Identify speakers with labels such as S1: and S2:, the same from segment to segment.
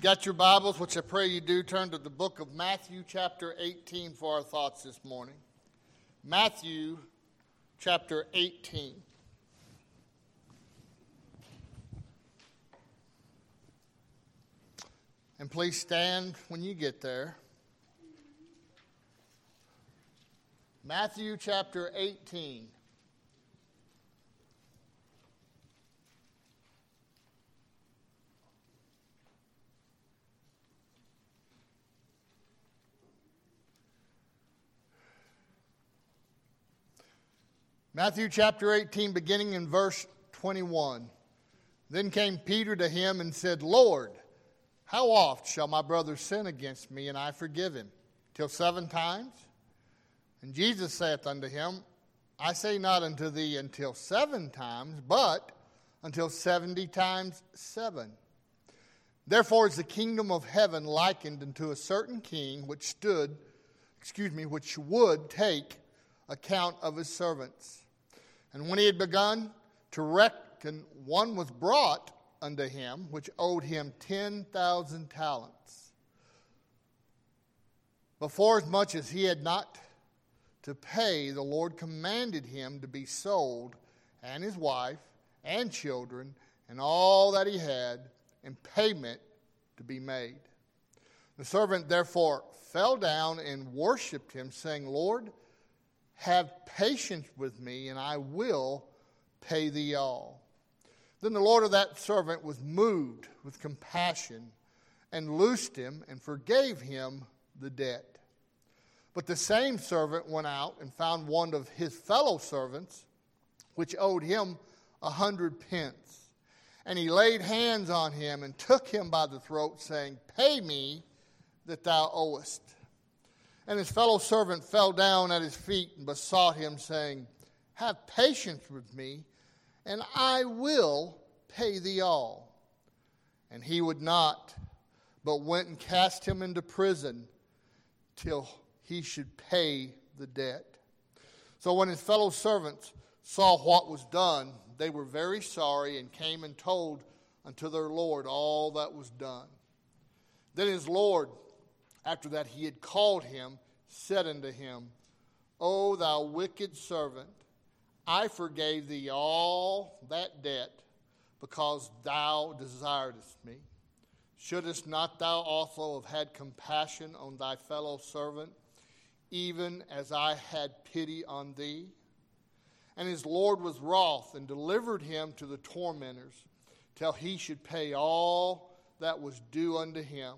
S1: Got your Bibles, which I pray you do. Turn to the book of Matthew, chapter 18, for our thoughts this morning. Matthew, chapter 18. And please stand when you get there. Matthew chapter 18. Matthew chapter 18, beginning in verse 21. Then came Peter to him and said, Lord, how oft shall my brother sin against me and I forgive him? Till seven times? And Jesus saith unto him, I say not unto thee until seven times, but until seventy times seven. Therefore is the kingdom of heaven likened unto a certain king which stood, excuse me, which would take account of his servants. And when he had begun to reckon, one was brought unto him which owed him 10,000 talents. Before as much as he had not to pay, the Lord commanded him to be sold, and his wife, and children, and all that he had, and payment to be made. The servant therefore fell down and worshipped him, saying, Lord, have patience with me, and I will pay thee all. Then the Lord of that servant was moved with compassion and loosed him and forgave him the debt. But the same servant went out and found one of his fellow servants, which owed him a hundred pence. And he laid hands on him and took him by the throat, saying, Pay me that thou owest. And his fellow servant fell down at his feet and besought him, saying, Have patience with me, and I will pay thee all. And he would not, but went and cast him into prison till he should pay the debt. So when his fellow servants saw what was done, they were very sorry and came and told unto their Lord all that was done. Then his Lord after that he had called him, said unto him, O thou wicked servant, I forgave thee all that debt because thou desiredst me. Shouldest not thou also have had compassion on thy fellow servant, even as I had pity on thee? And his Lord was wroth and delivered him to the tormentors till he should pay all that was due unto him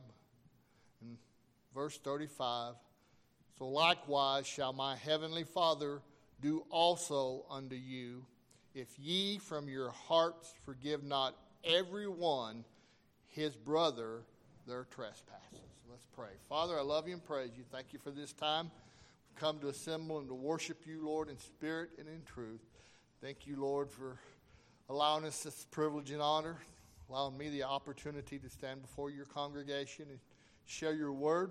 S1: verse 35 So likewise shall my heavenly Father do also unto you, if ye from your hearts forgive not every one his brother their trespasses. Let's pray. Father, I love you and praise you. Thank you for this time. We've come to assemble and to worship you, Lord, in spirit and in truth. Thank you, Lord, for allowing us this privilege and honor, allowing me the opportunity to stand before your congregation and share your word.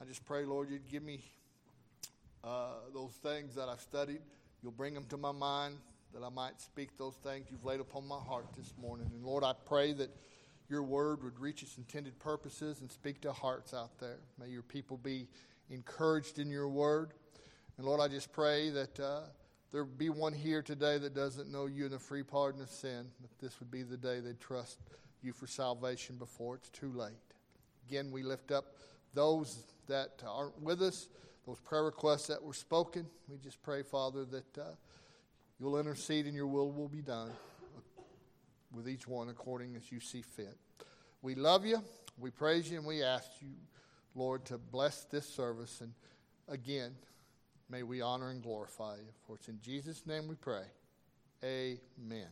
S1: I just pray, Lord, you'd give me uh, those things that I've studied. You'll bring them to my mind that I might speak those things you've laid upon my heart this morning. And Lord, I pray that your word would reach its intended purposes and speak to hearts out there. May your people be encouraged in your word. And Lord, I just pray that uh, there be one here today that doesn't know you in the free pardon of sin, that this would be the day they trust you for salvation before it's too late. Again, we lift up those that aren't with us, those prayer requests that were spoken. We just pray, Father, that uh, you'll intercede and your will will be done with each one according as you see fit. We love you, we praise you, and we ask you, Lord, to bless this service. And again, may we honor and glorify you. For it's in Jesus' name we pray. Amen.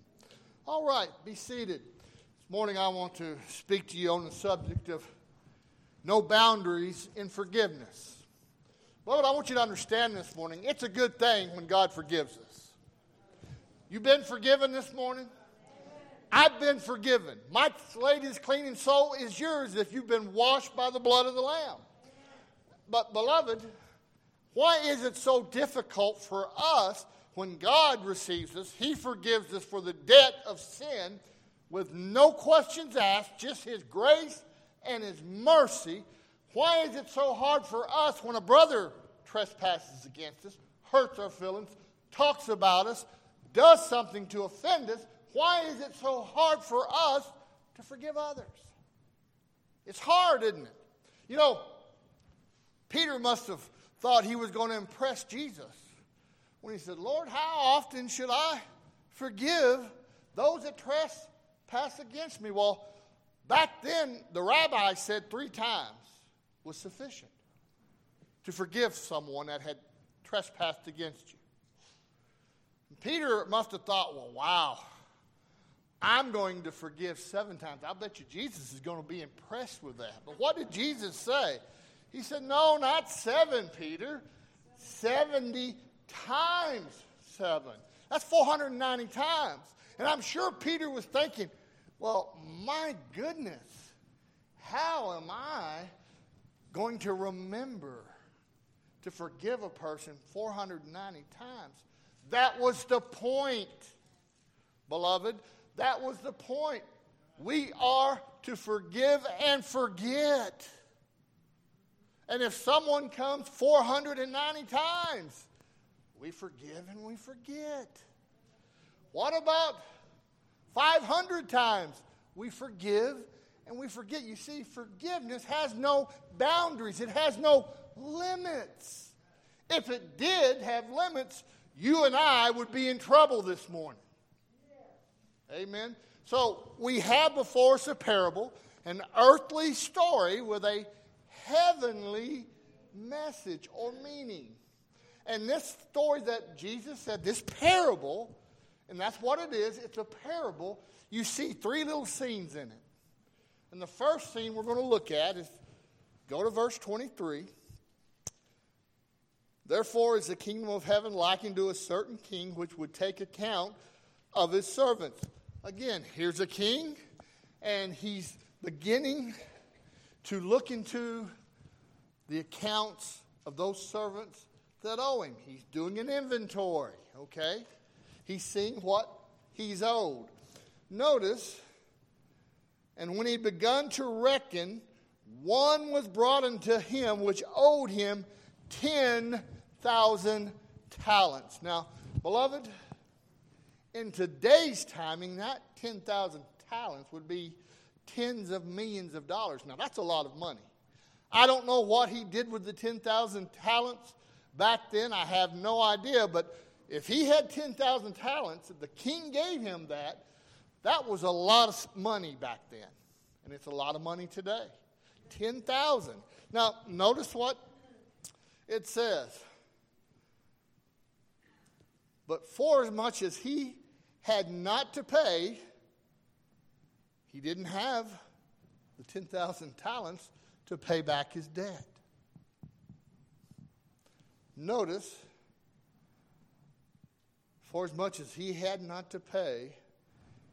S1: All right, be seated. This morning I want to speak to you on the subject of no boundaries in forgiveness. Beloved, I want you to understand this morning it's a good thing when God forgives us. You've been forgiven this morning? I've been forgiven. My slate is clean and is yours if you've been washed by the blood of the Lamb. But, beloved, why is it so difficult for us when God receives us? He forgives us for the debt of sin with no questions asked, just His grace and His mercy, why is it so hard for us when a brother trespasses against us, hurts our feelings, talks about us, does something to offend us? Why is it so hard for us to forgive others? It's hard, isn't it? You know, Peter must have thought he was going to impress Jesus when he said, Lord, how often should I forgive those that trespass against me? Well, back then, the rabbi said three times was sufficient to forgive someone that had trespassed against you. And Peter must have thought, well, wow, I'm going to forgive seven times. I bet you Jesus is going to be impressed with that. But what did Jesus say? He said, No, not seven, Peter. 70 times seven. That's 490 times. And I'm sure Peter was thinking, Well, my goodness, how am I going to remember to forgive a person 490 times? That was the point, beloved. That was the point. We are to forgive and forget. And if someone comes 490 times, we forgive and we forget. What about 500 times? We forgive and we forget. You see, forgiveness has no boundaries, it has no limits. If it did have limits, you and I would be in trouble this morning. Amen. So we have before us a parable, an earthly story with a heavenly message or meaning. And this story that Jesus said, this parable, and that's what it is, it's a parable. You see three little scenes in it. And the first scene we're going to look at is go to verse 23. Therefore is the kingdom of heaven likened to a certain king which would take account of his servants. Again, here's a king, and he's beginning to look into the accounts of those servants that owe him. He's doing an inventory, okay? He's seeing what he's owed. Notice, and when he begun to reckon, one was brought unto him which owed him 10,000 talents. Now, beloved, in today's timing, that 10,000 talents would be tens of millions of dollars. Now, that's a lot of money. I don't know what he did with the 10,000 talents back then. I have no idea. But if he had 10,000 talents, the king gave him that, that was a lot of money back then. And it's a lot of money today. 10,000. Now, notice what it says. But for as much as he had not to pay, he didn't have the 10,000 talents to pay back his debt. Notice, for as much as he had not to pay,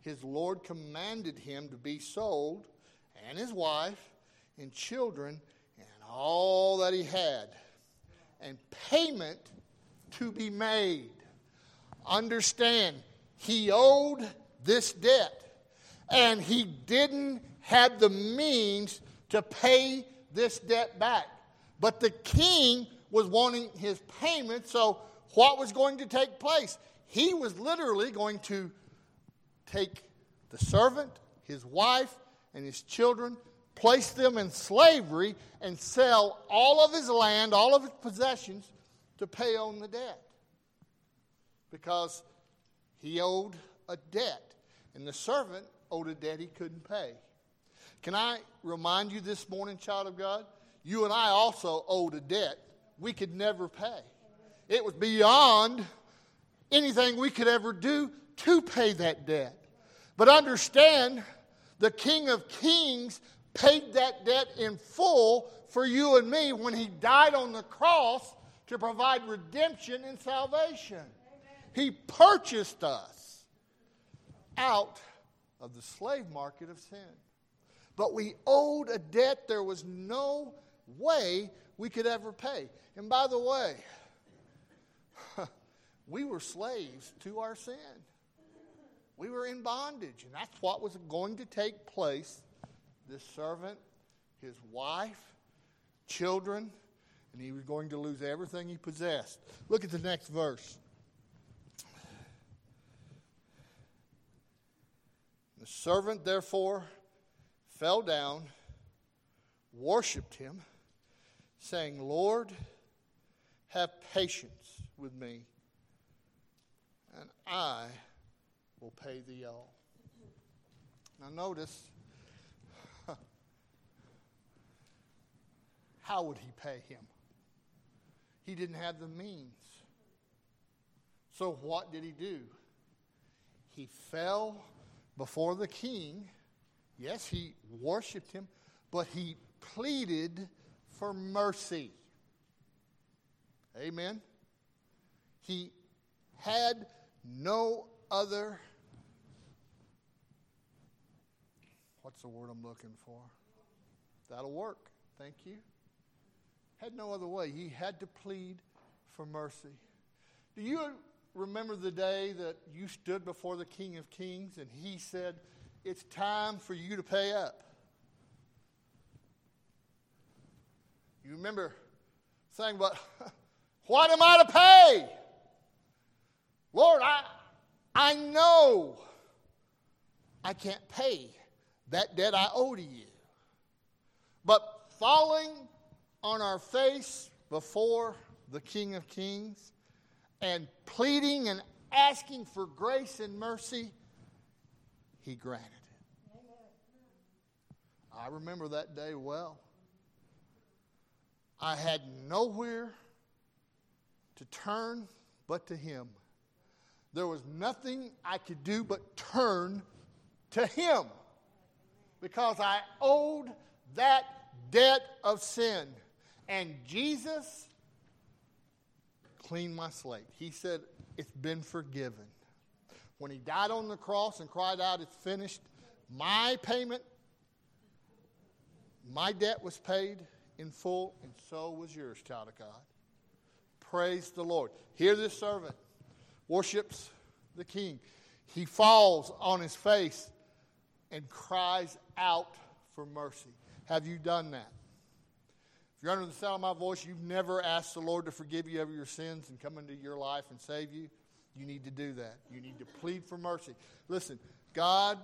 S1: his Lord commanded him to be sold, and his wife, and children, and all that he had, and payment to be made. Understand, he owed this debt, and he didn't have the means to pay this debt back. But the king was wanting his payment, so what was going to take place? He was literally going to take the servant, his wife, and his children, place them in slavery, and sell all of his land, all of his possessions to pay on the debt. Because he owed a debt, and the servant owed a debt he couldn't pay. Can I remind you this morning, child of God? You and I also owed a debt we could never pay. It was beyond anything we could ever do to pay that debt. But understand, the King of Kings paid that debt in full for you and me when he died on the cross to provide redemption and salvation. He purchased us out of the slave market of sin. But we owed a debt there was no way we could ever pay. And by the way, we were slaves to our sin. We were in bondage, and that's what was going to take place. This servant his wife, children, and he was going to lose everything he possessed. Look at the next verse. The servant, therefore, fell down, worshiped him, saying, Lord, have patience with me, and I will pay thee all. Now, notice how would he pay him? He didn't have the means. So, what did he do? He fell before the king. Yes, he worshiped him, but he pleaded for mercy. Amen. He had no other what's the word I'm looking for? That'll work. Thank you. Had no other way. He had to plead for mercy. Do you remember the day that you stood before the King of Kings and he said, It's time for you to pay up? You remember saying, But what am I to pay? Lord, I, I know I can't pay that debt I owe to you. But falling on our face before the King of Kings and pleading and asking for grace and mercy, he granted it. I remember that day well. I had nowhere to turn but to him. There was nothing I could do but turn to him because I owed that debt of sin. And Jesus cleaned my slate. He said, It's been forgiven. When he died on the cross and cried out, It's finished, my payment, my debt was paid in full, and so was yours, child of God. Praise the Lord. Hear this servant worships the king. He falls on his face and cries out for mercy. Have you done that? If you're under the sound of my voice, you've never asked the Lord to forgive you of your sins and come into your life and save you, you need to do that. You need to plead for mercy. Listen, God,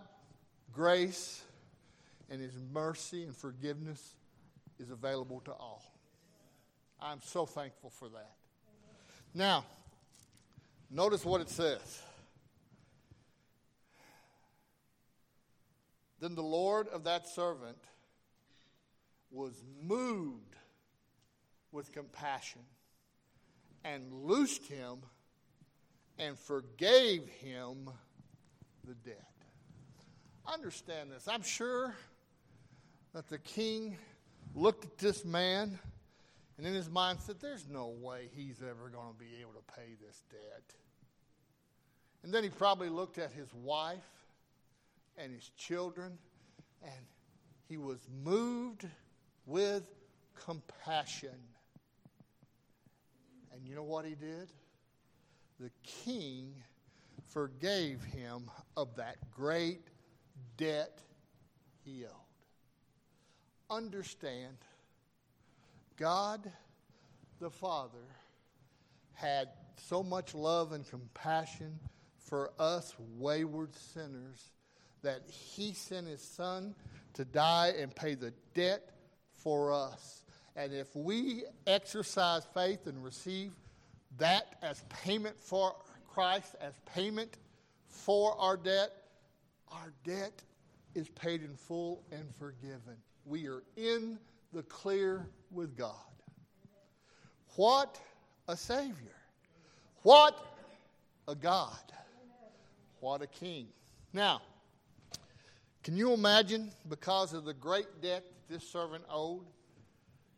S1: grace, and His mercy and forgiveness is available to all. I'm so thankful for that. Now, notice what it says. Then the Lord of that servant was moved with compassion and loosed him and forgave him the debt. Understand this. I'm sure that the king looked at this man and in his mind said, There's no way he's ever going to be able to pay this debt. And then he probably looked at his wife and his children, and he was moved with compassion. And you know what he did? The king forgave him of that great debt he owed. Understand, God the Father had so much love and compassion for us wayward sinners that he sent his son to die and pay the debt for us. And if we exercise faith and receive that as payment for Christ, as payment for our debt, our debt is paid in full and forgiven. We are in the clear with God. What a Savior! What a God! What a King. Now, can you imagine, because of the great debt that this servant owed,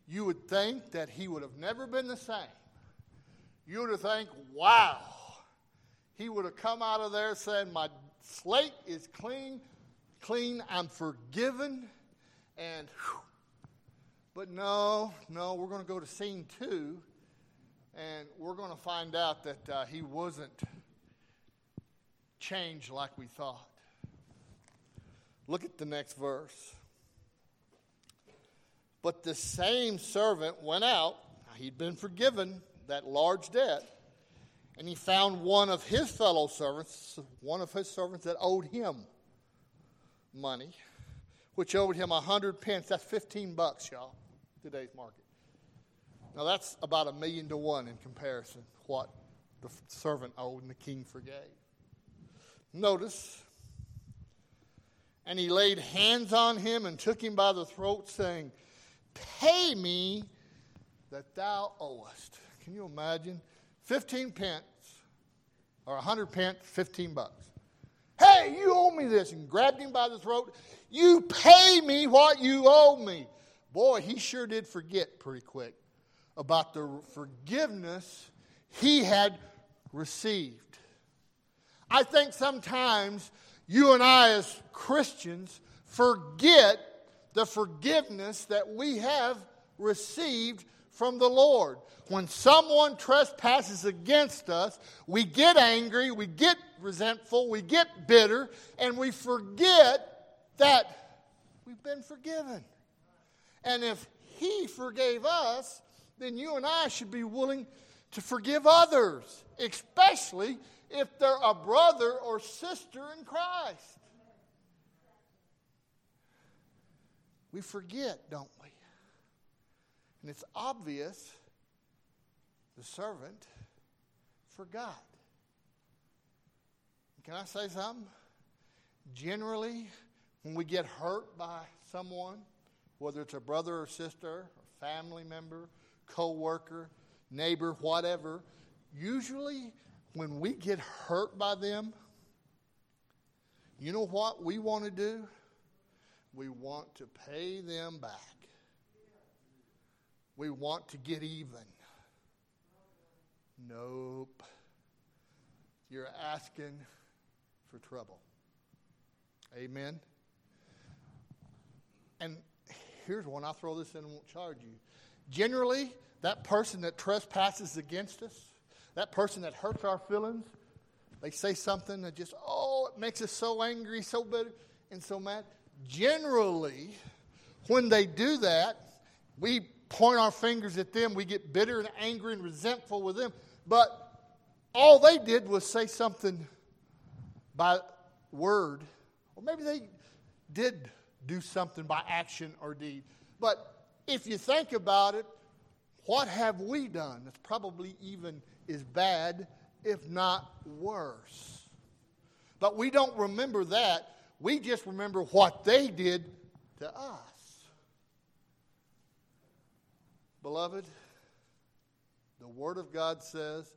S1: you would think that he would have never been the same. You would think, wow, he would have come out of there saying, my slate is clean, clean, I'm forgiven, and whew. but no, no, we're going to go to scene two, and we're going to find out that uh, he wasn't changed like we thought. Look at the next verse. But the same servant went out. He'd been forgiven that large debt. And he found one of his fellow servants, one of his servants that owed him money, which owed him a hundred pence. That's 15 bucks, y'all, today's market. Now that's about a million to one in comparison what the servant owed and the king forgave. Notice, and he laid hands on him and took him by the throat, saying, Pay me that thou owest. Can you imagine? 15 pence or 100 pence, 15 bucks. Hey, you owe me this. And grabbed him by the throat. You pay me what you owe me. Boy, he sure did forget pretty quick about the forgiveness he had received. I think sometimes you and I, as Christians, forget the forgiveness that we have received from the Lord. When someone trespasses against us, we get angry, we get resentful, we get bitter, and we forget that we've been forgiven. And if He forgave us, then you and I should be willing to forgive others, especially if they're a brother or sister in Christ. We forget, don't we? And it's obvious the servant forgot. Can I say something? Generally, when we get hurt by someone, whether it's a brother or sister, a family member, co worker, neighbor, whatever, usually when we get hurt by them, you know what we want to do? We want to pay them back. We want to get even. Nope. You're asking for trouble. Amen. And here's one I'll throw this in and won't charge you. Generally, that person that trespasses against us, that person that hurts our feelings, they say something that just, oh, it makes us so angry, so bitter, and so mad. Generally, when they do that, we point our fingers at them, we get bitter and angry and resentful with them. But all they did was say something by word, or maybe they did do something by action or deed. But if you think about it, what have we done that's probably even as bad, if not worse? But we don't remember that. We just remember what they did to us. Beloved, the Word of God says,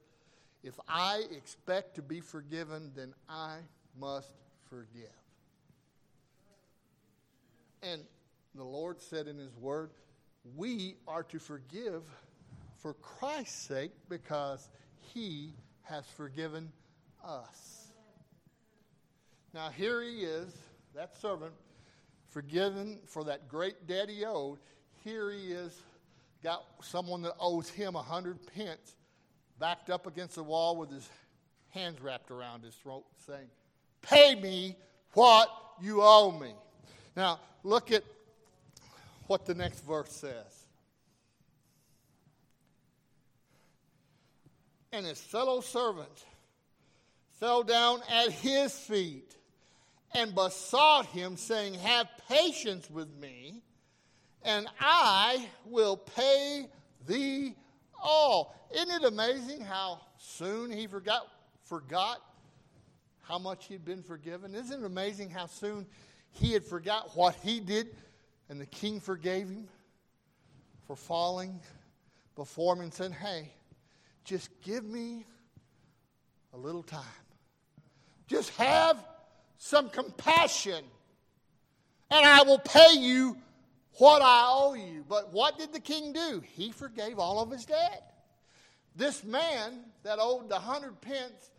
S1: if I expect to be forgiven, then I must forgive. And the Lord said in His Word, we are to forgive for Christ's sake because He has forgiven us. Now, here He is, that servant, forgiven for that great debt he owed. Here He is got someone that owes him a hundred pence backed up against the wall with his hands wrapped around his throat, saying, Pay me what you owe me. Now, look at what the next verse says. And his fellow servant fell down at his feet and besought him, saying, Have patience with me and I will pay thee all. Isn't it amazing how soon he forgot forgot how much he'd been forgiven? Isn't it amazing how soon he had forgot what he did and the king forgave him for falling before him and said, Hey, just give me a little time. Just have some compassion, and I will pay you what I owe you. But what did the king do? He forgave all of his debt. This man that owed the hundred pence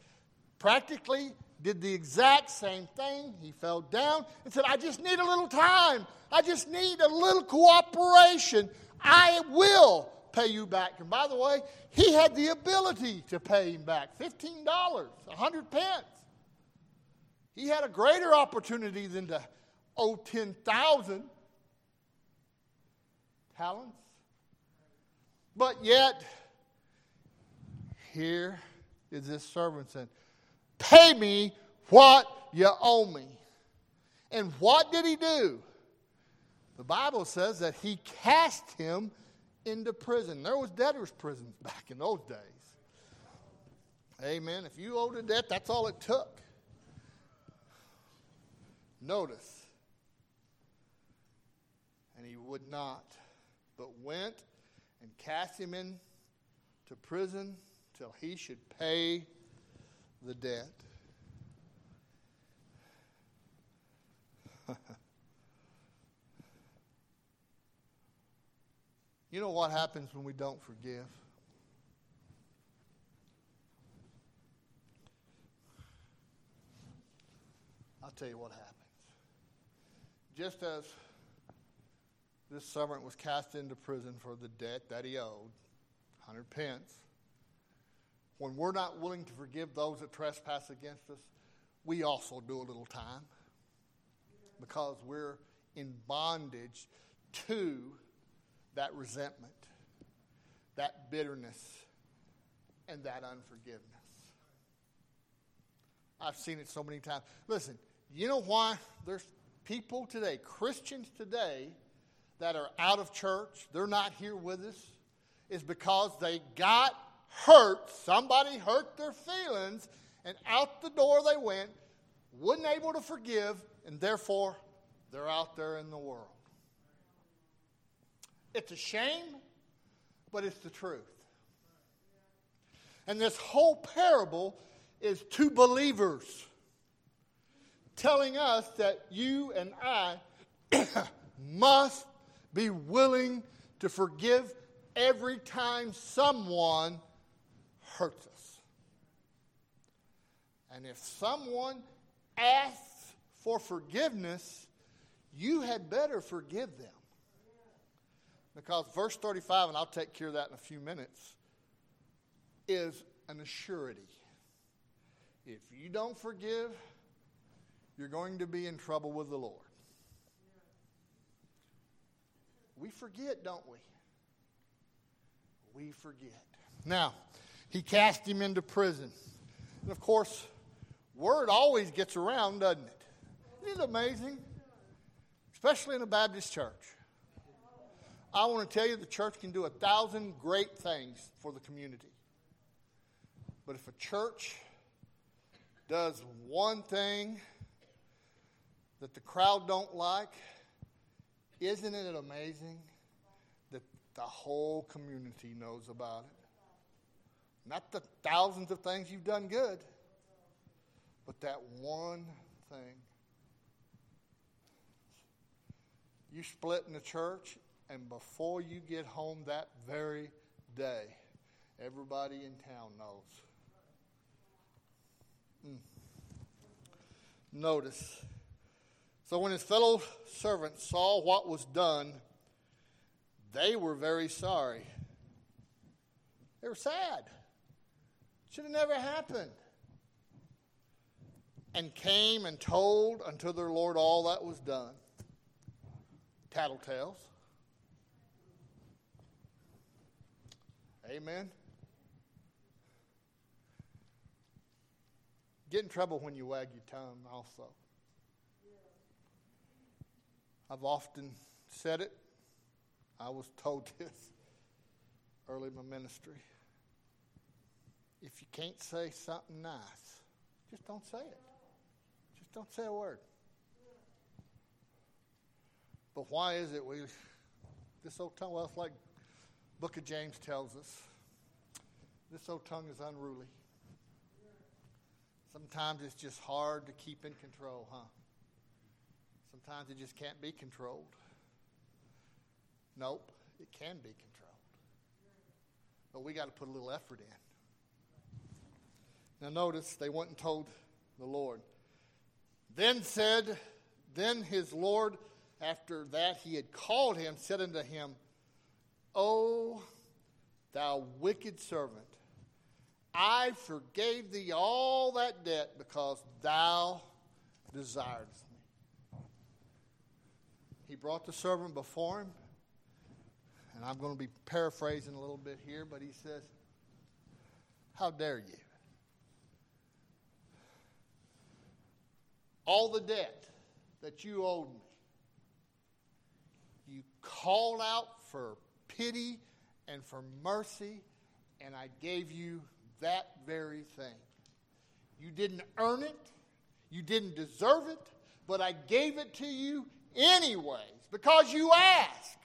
S1: practically did the exact same thing. He fell down and said, I just need a little time. I just need a little cooperation. I will pay you back. And by the way, he had the ability to pay him back $15, 100 pence. He had a greater opportunity than to owe 10,000 talents. But yet, here is this servant saying, Pay me what you owe me. And what did he do? The Bible says that he cast him into prison. There was debtors' prisons back in those days. Amen. If you owed a debt, that's all it took. Notice. And he would not, but went and cast him into prison till he should pay the debt. you know what happens when we don't forgive? I'll tell you what happens. Just as this servant was cast into prison for the debt that he owed, 100 pence, when we're not willing to forgive those that trespass against us, we also do a little time because we're in bondage to that resentment, that bitterness, and that unforgiveness. I've seen it so many times. Listen, you know why there's people today, Christians today, that are out of church, they're not here with us, is because they got hurt. Somebody hurt their feelings, and out the door they went, wasn't able to forgive, and therefore they're out there in the world. It's a shame, but it's the truth. And this whole parable is to believers telling us that you and I must be willing to forgive every time someone hurts us. And if someone asks for forgiveness, you had better forgive them. Because verse 35, and I'll take care of that in a few minutes, is an assurity. If you don't forgive, you're going to be in trouble with the Lord. We forget, don't we? We forget. Now, he cast him into prison. And of course, word always gets around, doesn't it? Isn't it amazing? Especially in a Baptist church. I want to tell you the church can do a thousand great things for the community. But if a church does one thing that the crowd don't like, isn't it amazing that the whole community knows about it? Not the thousands of things you've done good, but that one thing. You split in the church, and before you get home that very day, everybody in town knows. Mm. Notice. So when his fellow servants saw what was done, they were very sorry. They were sad. Should have never happened. And came and told unto their Lord all that was done. Tattletales. Amen. Get in trouble when you wag your tongue, also. I've often said it. I was told this early in my ministry. If you can't say something nice, just don't say it. Just don't say a word. But why is it we, this old tongue, well, it's like book of James tells us, this old tongue is unruly. Sometimes it's just hard to keep in control, huh? Sometimes it just can't be controlled. Nope, it can be controlled. But we got to put a little effort in. Now, notice they went and told the Lord. Then said, then his Lord, after that he had called him, said unto him, O thou wicked servant, I forgave thee all that debt because thou desiredst me. He brought the servant before him. And I'm going to be paraphrasing a little bit here, but he says, How dare you? All the debt that you owed me, you called out for pity and for mercy, and I gave you that very thing. You didn't earn it, you didn't deserve it, but I gave it to you anyways because you asked.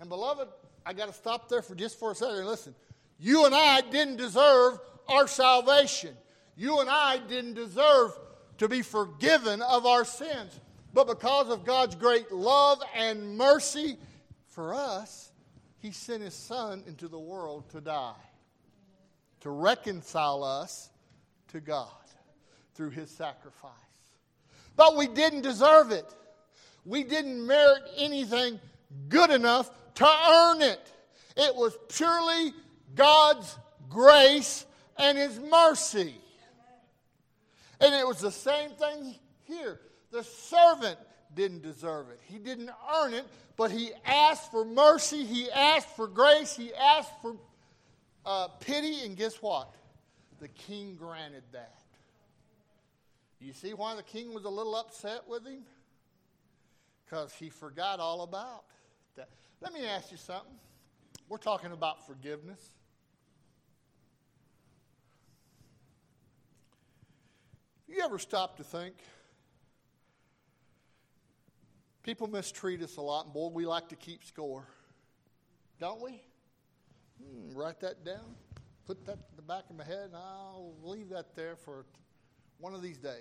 S1: And beloved, I got to stop there for just for a second. Listen, you and I didn't deserve our salvation. You and I didn't deserve to be forgiven of our sins. But because of God's great love and mercy for us, He sent His Son into the world to die, to reconcile us to God through His sacrifice. But we didn't deserve it. We didn't merit anything good enough to earn it. It was purely God's grace and His mercy. And it was the same thing here. The servant didn't deserve it, he didn't earn it, but he asked for mercy, he asked for grace, he asked for uh, pity, and guess what? The king granted that. You see why the king was a little upset with him? Because he forgot all about that. Let me ask you something. We're talking about forgiveness. You ever stop to think? People mistreat us a lot, and boy, we like to keep score. Don't we? Hmm, write that down. Put that in the back of my head, and I'll leave that there for one of these days.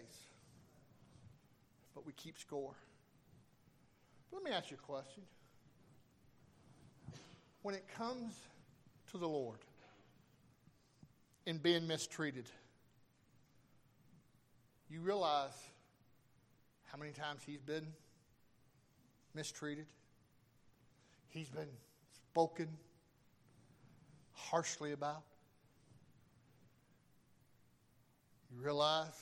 S1: But we keep score. Let me ask you a question. When it comes to the Lord and being mistreated, you realize how many times He's been mistreated, He's been spoken harshly about. You realize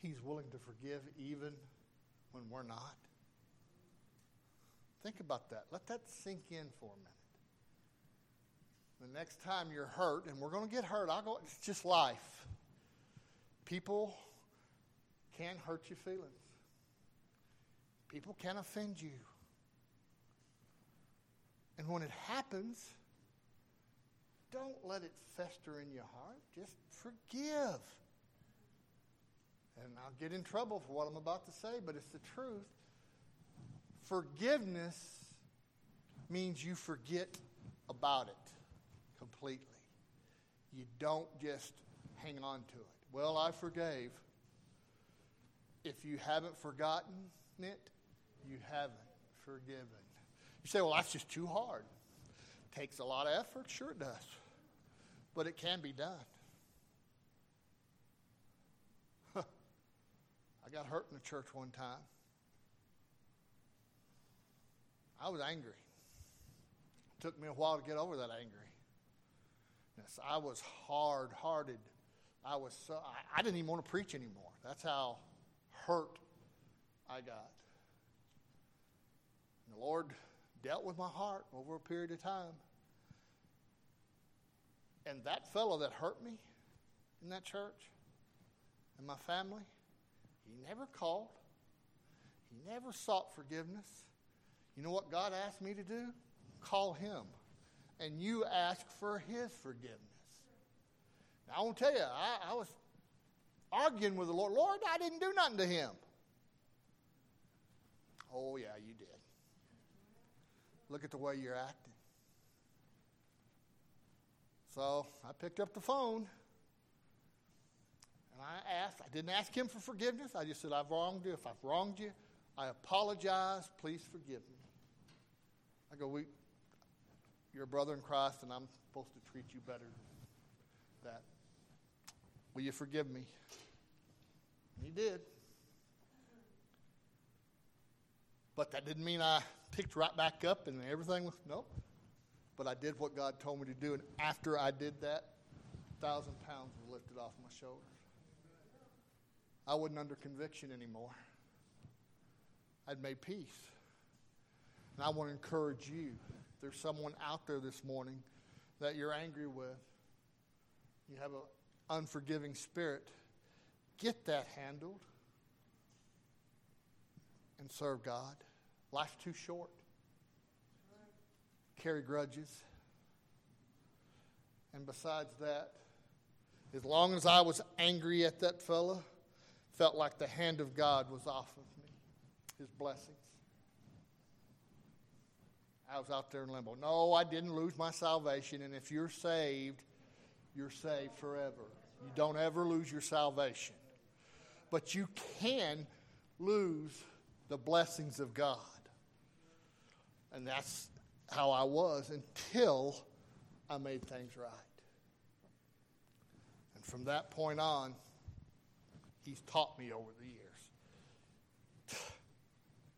S1: He's willing to forgive even when we're not. Think about that. Let that sink in for a minute. The next time you're hurt, and we're going to get hurt, I'll go, it's just life. People can hurt your feelings. People can offend you. And when it happens, don't let it fester in your heart. Just forgive. And I'll get in trouble for what I'm about to say, but it's the truth. Forgiveness means you forget about it completely. You don't just hang on to it. Well, I forgave. If you haven't forgotten it, you haven't forgiven. You say, well, that's just too hard. Takes a lot of effort. Sure, it does. But it can be done. I got hurt in the church one time. I was angry. It took me a while to get over that angry. I was hard hearted. I was so, I, I didn't even want to preach anymore. That's how hurt I got. And the Lord dealt with my heart over a period of time. And that fellow that hurt me in that church and my family, he never called. He never sought forgiveness. You know what God asked me to do? Call him. And you ask for his forgiveness. Now, I want to tell you, I, I was arguing with the Lord. Lord, I didn't do nothing to him. Oh, yeah, you did. Look at the way you're acting. So I picked up the phone and I asked, I didn't ask him for forgiveness. I just said, I've wronged you. If I've wronged you, I apologize. Please forgive me. I go, we, you're a brother in Christ, and I'm supposed to treat you better than that. Will you forgive me? And he did. But that didn't mean I picked right back up and everything was, nope. But I did what God told me to do, and after I did that, a thousand pounds was lifted off my shoulders. I wasn't under conviction anymore. I'd made peace. And I want to encourage you. There's someone out there this morning that you're angry with. You have an unforgiving spirit. Get that handled and serve God. Life's too short. Carry grudges. And besides that, as long as I was angry at that fella, felt like the hand of God was off of me, his blessings. I was out there in limbo. No, I didn't lose my salvation, and if you're saved, you're saved forever. You don't ever lose your salvation. But you can lose the blessings of God. And that's how I was until I made things right. And from that point on, He's taught me over the years.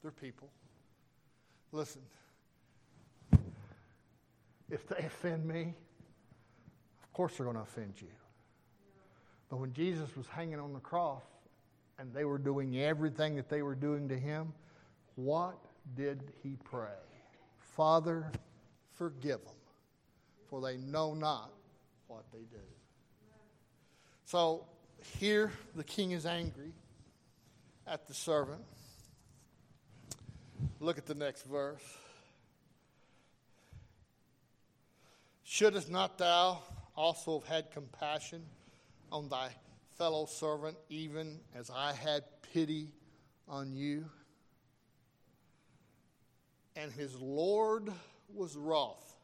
S1: They're people. Listen, if they offend me, of course they're going to offend you. But when Jesus was hanging on the cross and they were doing everything that they were doing to him, what did he pray? Father, forgive them, for they know not what they do. So here the king is angry at the servant. Look at the next verse. Shouldst not thou also have had compassion on thy fellow servant, even as I had pity on you? And his Lord was wroth,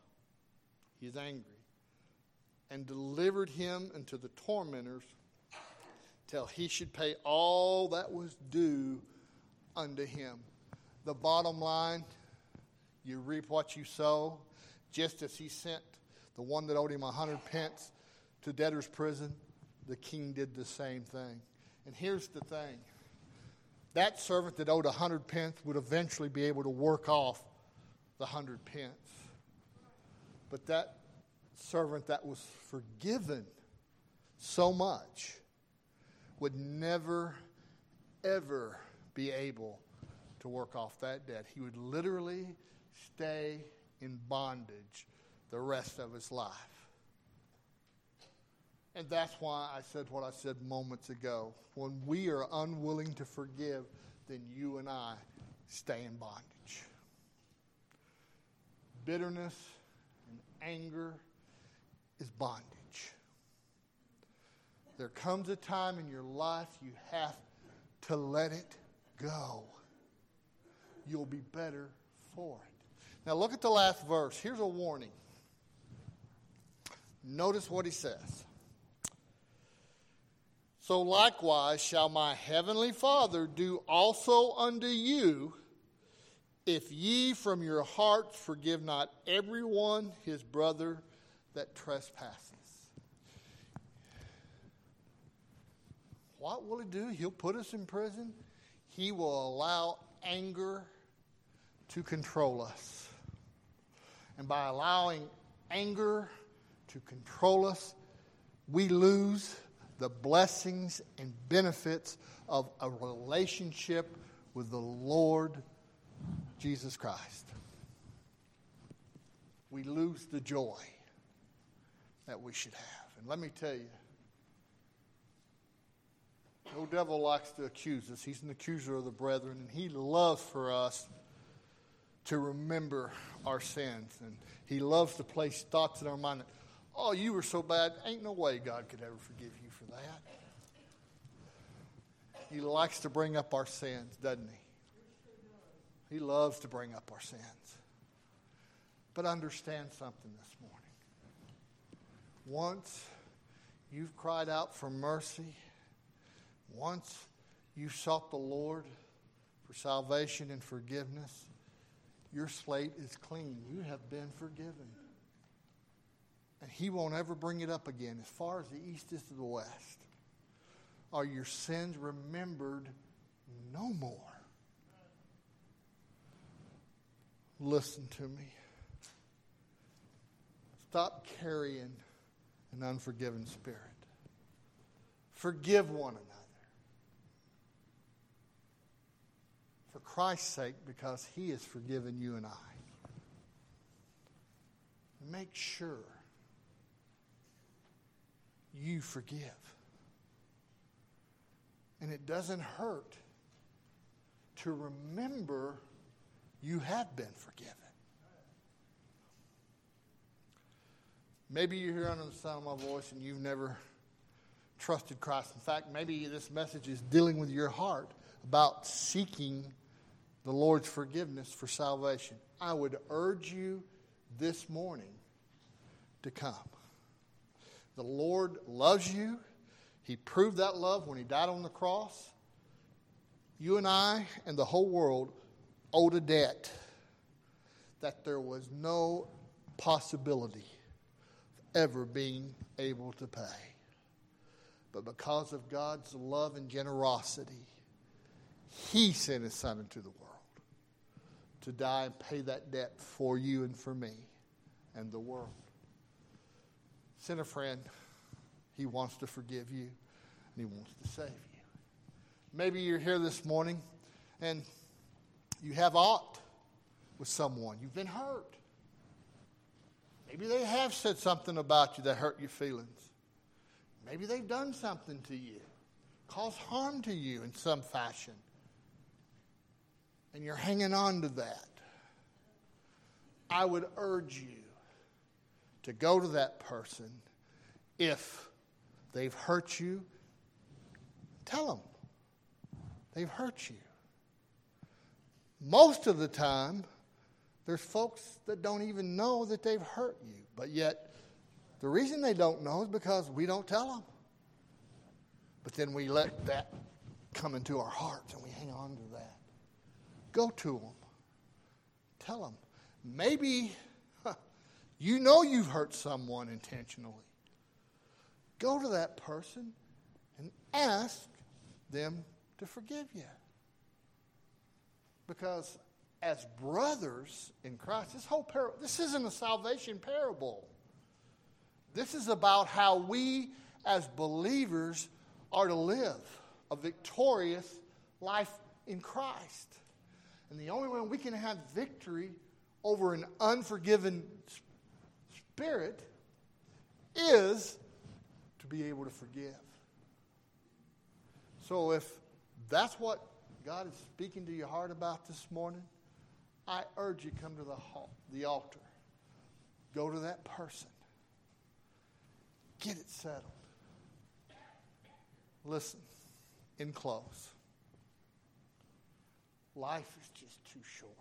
S1: he is angry, and delivered him into the tormentors till he should pay all that was due unto him. The bottom line you reap what you sow, just as he sent the one that owed him a hundred pence to debtor's prison, the king did the same thing. And here's the thing that servant that owed a hundred pence would eventually be able to work off the hundred pence. But that servant that was forgiven so much would never, ever be able to work off that debt. He would literally stay in bondage the rest of his life. And that's why I said what I said moments ago. When we are unwilling to forgive, then you and I stay in bondage. Bitterness and anger is bondage. There comes a time in your life you have to let it go. You'll be better for it. Now, look at the last verse. Here's a warning. Notice what he says. So likewise shall my heavenly Father do also unto you if ye from your hearts forgive not everyone his brother that trespasses. what will he do? He'll put us in prison. He will allow anger to control us. And by allowing anger to control us, we lose the blessings and benefits of a relationship with the Lord Jesus Christ. We lose the joy that we should have. And let me tell you, no devil likes to accuse us. He's an accuser of the brethren, and he loves for us to remember our sins. And he loves to place thoughts in our mind that, oh, you were so bad, ain't no way God could ever forgive you for that. He likes to bring up our sins, doesn't he? He loves to bring up our sins. But understand something this morning. Once you've cried out for mercy, once you've sought the Lord for salvation and forgiveness, your slate is clean. You have been forgiven. And He won't ever bring it up again. As far as the east is to the west, are your sins remembered no more? Listen to me. Stop carrying an unforgiven spirit. Forgive one another. for Christ's sake because he has forgiven you and I. Make sure you forgive. And it doesn't hurt to remember you have been forgiven. Maybe you're here under the sound of my voice and you've never trusted Christ. In fact, maybe this message is dealing with your heart about seeking the Lord's forgiveness for salvation. I would urge you this morning to come. The Lord loves you. He proved that love when He died on the cross. You and I and the whole world owed a debt that there was no possibility of ever being able to pay. But because of God's love and generosity, He sent His Son into the world to die and pay that debt for you and for me and the world. Sinner friend, He wants to forgive you and He wants to save you. Maybe you're here this morning and you have aught with someone. You've been hurt. Maybe they have said something about you that hurt your feelings. Maybe they've done something to you, caused harm to you in some fashion. And you're hanging on to that. I would urge you to go to that person if they've hurt you. Tell them they've hurt you. Most of the time, there's folks that don't even know that they've hurt you, but yet the reason they don't know is because we don't tell them. But then we let that come into our hearts and we hang on to that. Go to them. Tell them. Maybe you know you've hurt someone intentionally. Go to that person and ask them to forgive you. Because as brothers in Christ, this whole parable, this isn't a salvation parable. This is about how we as believers are to live a victorious life in Christ. And the only way we can have victory over an unforgiven spirit is to be able to forgive. So if that's what God is speaking to your heart about this morning, I urge you come to the, hall, the altar. Go to that person. Get it settled. Listen, in close. Life is just too short.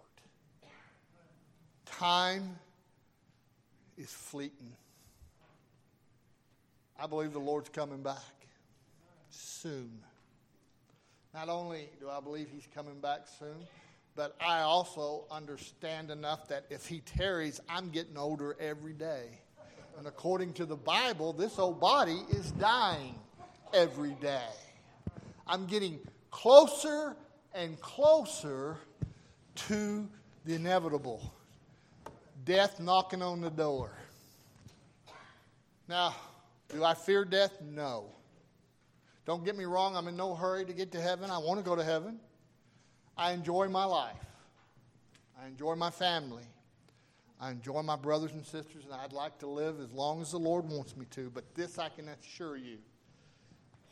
S1: Time is fleeting. I believe the Lord's coming back soon. Not only do I believe he's coming back soon, but I also understand enough that if he tarries, I'm getting older every day. And according to the Bible, this old body is dying every day. I'm getting closer and closer to the inevitable death knocking on the door. Now, do I fear death? No. Don't get me wrong, I'm in no hurry to get to heaven. I want to go to heaven. I enjoy my life, I enjoy my family. I enjoy my brothers and sisters, and I'd like to live as long as the Lord wants me to. But this I can assure you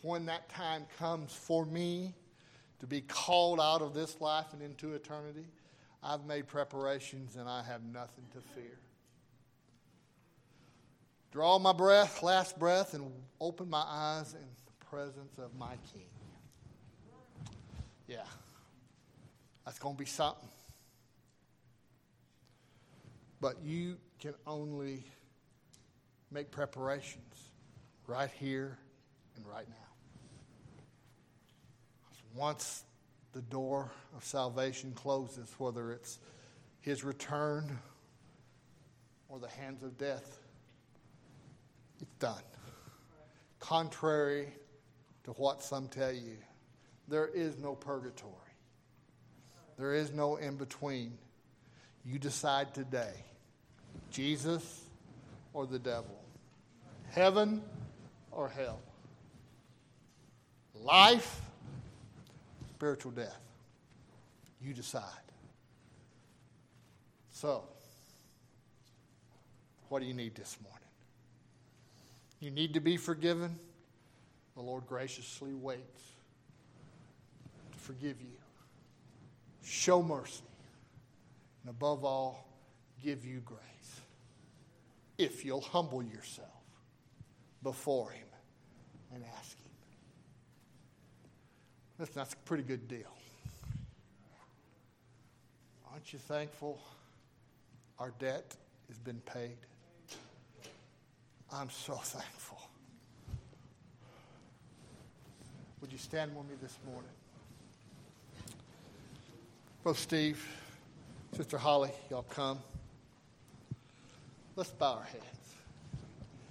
S1: when that time comes for me to be called out of this life and into eternity, I've made preparations and I have nothing to fear. Draw my breath, last breath, and open my eyes in the presence of my King. Yeah, that's going to be something. But you can only make preparations right here and right now. Once the door of salvation closes, whether it's his return or the hands of death, it's done. Contrary to what some tell you. There is no purgatory, there is no in between. You decide today Jesus or the devil, heaven or hell, life, spiritual death. You decide. So, what do you need this morning? You need to be forgiven. The Lord graciously waits to forgive you, show mercy, and above all, give you grace. If you'll humble yourself before Him and ask. Listen, that's a pretty good deal. Aren't you thankful our debt has been paid? I'm so thankful. Would you stand with me this morning? Brother Steve, Sister Holly, y'all come. Let's bow our heads.